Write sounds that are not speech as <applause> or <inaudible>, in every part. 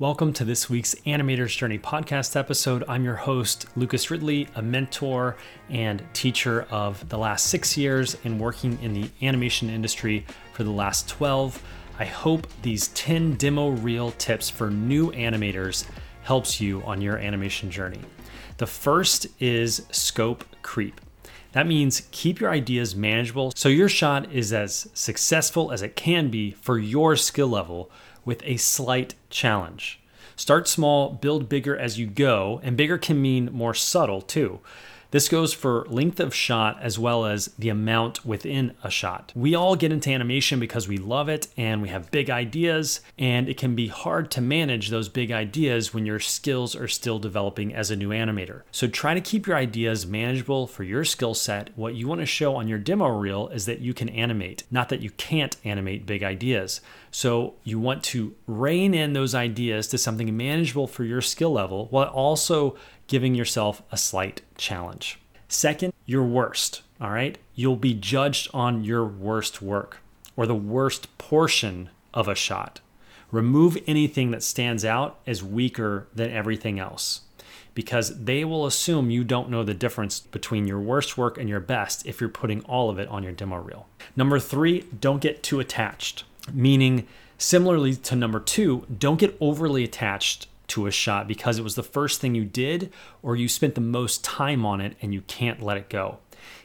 Welcome to this week's Animator's Journey podcast episode. I'm your host, Lucas Ridley, a mentor and teacher of the last six years and working in the animation industry for the last 12. I hope these 10 demo reel tips for new animators helps you on your animation journey. The first is scope creep. That means keep your ideas manageable so your shot is as successful as it can be for your skill level with a slight challenge. Start small, build bigger as you go, and bigger can mean more subtle too. This goes for length of shot as well as the amount within a shot. We all get into animation because we love it and we have big ideas, and it can be hard to manage those big ideas when your skills are still developing as a new animator. So try to keep your ideas manageable for your skill set. What you want to show on your demo reel is that you can animate, not that you can't animate big ideas. So you want to rein in those ideas to something manageable for your skill level while also giving yourself a slight challenge. Second, your worst, all right? You'll be judged on your worst work or the worst portion of a shot. Remove anything that stands out as weaker than everything else because they will assume you don't know the difference between your worst work and your best if you're putting all of it on your demo reel. Number three, don't get too attached, meaning, similarly to number two, don't get overly attached to a shot because it was the first thing you did or you spent the most time on it and you can't let it go.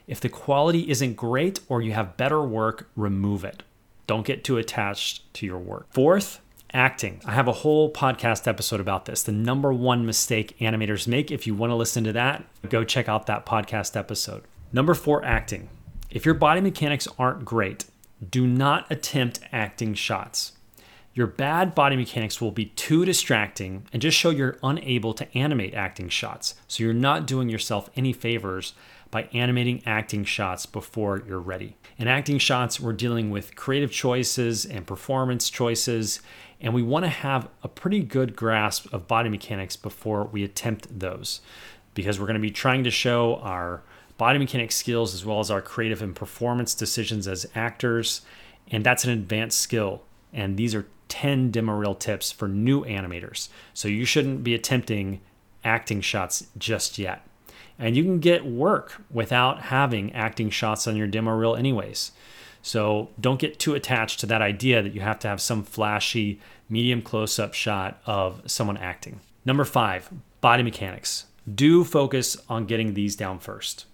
If the quality isn't great or you have better work, remove it. Don't get too attached to your work. Fourth, acting. I have a whole podcast episode about this. The number one mistake animators make. If you want to listen to that, go check out that podcast episode. Number four, acting. If your body mechanics aren't great, do not attempt acting shots. Your bad body mechanics will be too distracting and just show you're unable to animate acting shots. So you're not doing yourself any favors by animating acting shots before you're ready. In acting shots, we're dealing with creative choices and performance choices, and we want to have a pretty good grasp of body mechanics before we attempt those because we're going to be trying to show our body mechanic skills as well as our creative and performance decisions as actors, and that's an advanced skill. And these are 10 demo reel tips for new animators. So you shouldn't be attempting acting shots just yet. And you can get work without having acting shots on your demo reel, anyways. So don't get too attached to that idea that you have to have some flashy medium close up shot of someone acting. Number five, body mechanics. Do focus on getting these down first.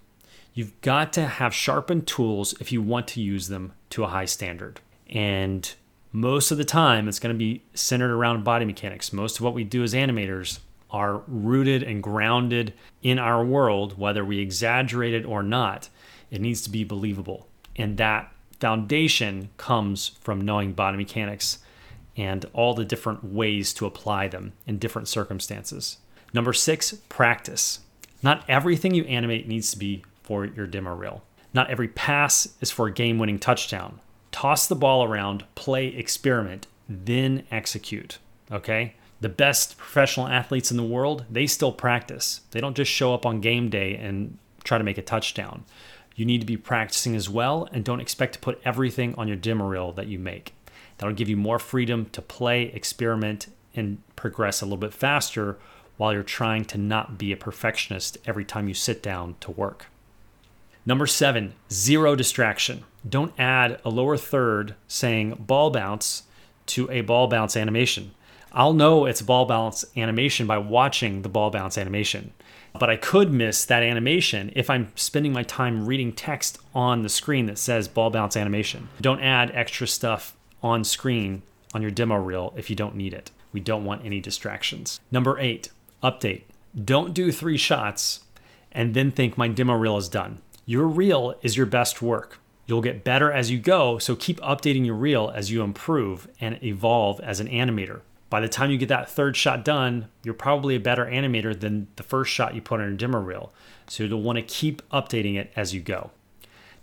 You've got to have sharpened tools if you want to use them to a high standard. And most of the time it's going to be centered around body mechanics. Most of what we do as animators are rooted and grounded in our world, whether we exaggerate it or not. It needs to be believable. And that foundation comes from knowing body mechanics and all the different ways to apply them in different circumstances. Number six, practice. Not everything you animate needs to be for your demo reel. Not every pass is for a game winning touchdown toss the ball around, play, experiment, then execute. Okay? The best professional athletes in the world, they still practice. They don't just show up on game day and try to make a touchdown. You need to be practicing as well and don't expect to put everything on your demo reel that you make. That'll give you more freedom to play, experiment, and progress a little bit faster while you're trying to not be a perfectionist every time you sit down to work. Number seven, zero distraction. Don't add a lower third saying ball bounce to a ball bounce animation. I'll know it's ball bounce animation by watching the ball bounce animation. But I could miss that animation if I'm spending my time reading text on the screen that says ball bounce animation. Don't add extra stuff on screen on your demo reel if you don't need it. We don't want any distractions. Number eight, update. Don't do three shots and then think my demo reel is done. Your reel is your best work. You'll get better as you go, so keep updating your reel as you improve and evolve as an animator. By the time you get that third shot done, you're probably a better animator than the first shot you put on your demo reel. So you'll want to keep updating it as you go.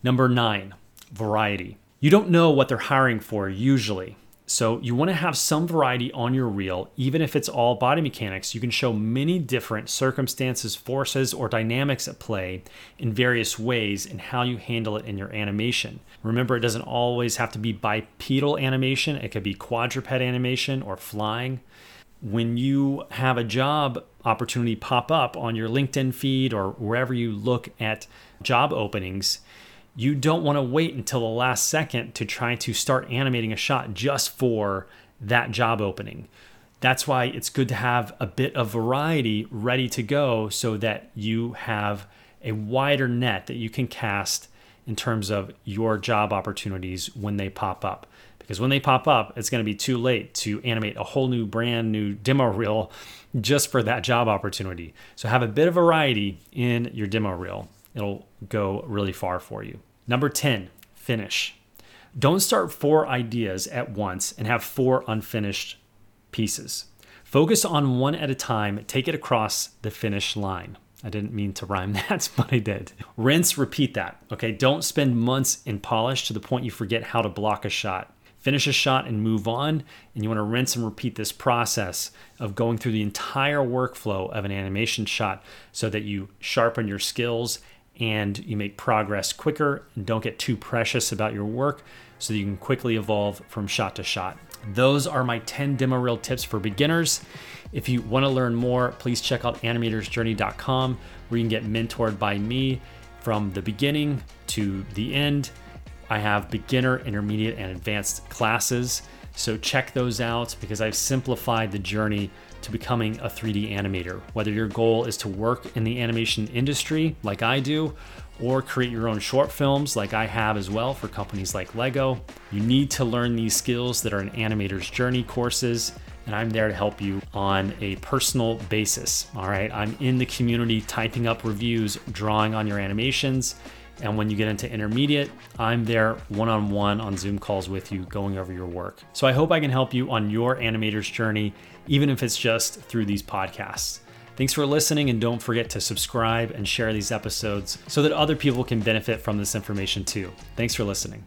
Number nine, variety. You don't know what they're hiring for usually. So you want to have some variety on your reel, even if it's all body mechanics. You can show many different circumstances, forces, or dynamics at play in various ways and how you handle it in your animation. Remember, it doesn't always have to be bipedal animation. It could be quadruped animation or flying. when you have a job opportunity pop up on your LinkedIn feed or wherever you look at job openings, you don't want to wait until the last second to try to start animating a shot just for that job opening. That's why it's good to have a bit of variety ready to go so that you have a wider net that you can cast in terms of your job opportunities when they pop up. Because when they pop up, it's going to be too late to animate a whole new brand new demo reel just for that job opportunity. So have a bit of variety in your demo reel. It'll go really far for you. Number 10, finish. Don't start four ideas at once and have four unfinished pieces. Focus on one at a time, take it across the finish line. I didn't mean to rhyme <laughs> that, but I did. Rinse, repeat that. Okay, don't spend months in polish to the point you forget how to block a shot. Finish a shot and move on, and you want to rinse and repeat this process of going through the entire workflow of an animation shot so that you sharpen your skills and you make progress quicker and don't get too precious about your work so you can quickly evolve from shot to shot. Those are my 10 demo reel tips for beginners. If you want to learn more, please check out animatorsjourney.com where you can get mentored by me from the beginning to the end. I have beginner, intermediate, and advanced classes. So check those out because I've simplified the journey to becoming a 3D animator. Whether your goal is to work in the animation industry like I do, or create your own short films like I have as well for companies like Lego, you need to learn these skills that are in Animator's Journey courses. And I'm there to help you on a personal basis. All right. I'm in the community typing up reviews, drawing on your animations and when you get into intermediate, I'm there one on one on Zoom calls with you, going over your work. So I hope I can help you on your animator's journey, even if it's just through these podcasts. Thanks for listening, and don't forget to subscribe and share these episodes so that other people can benefit from this information too. Thanks for listening.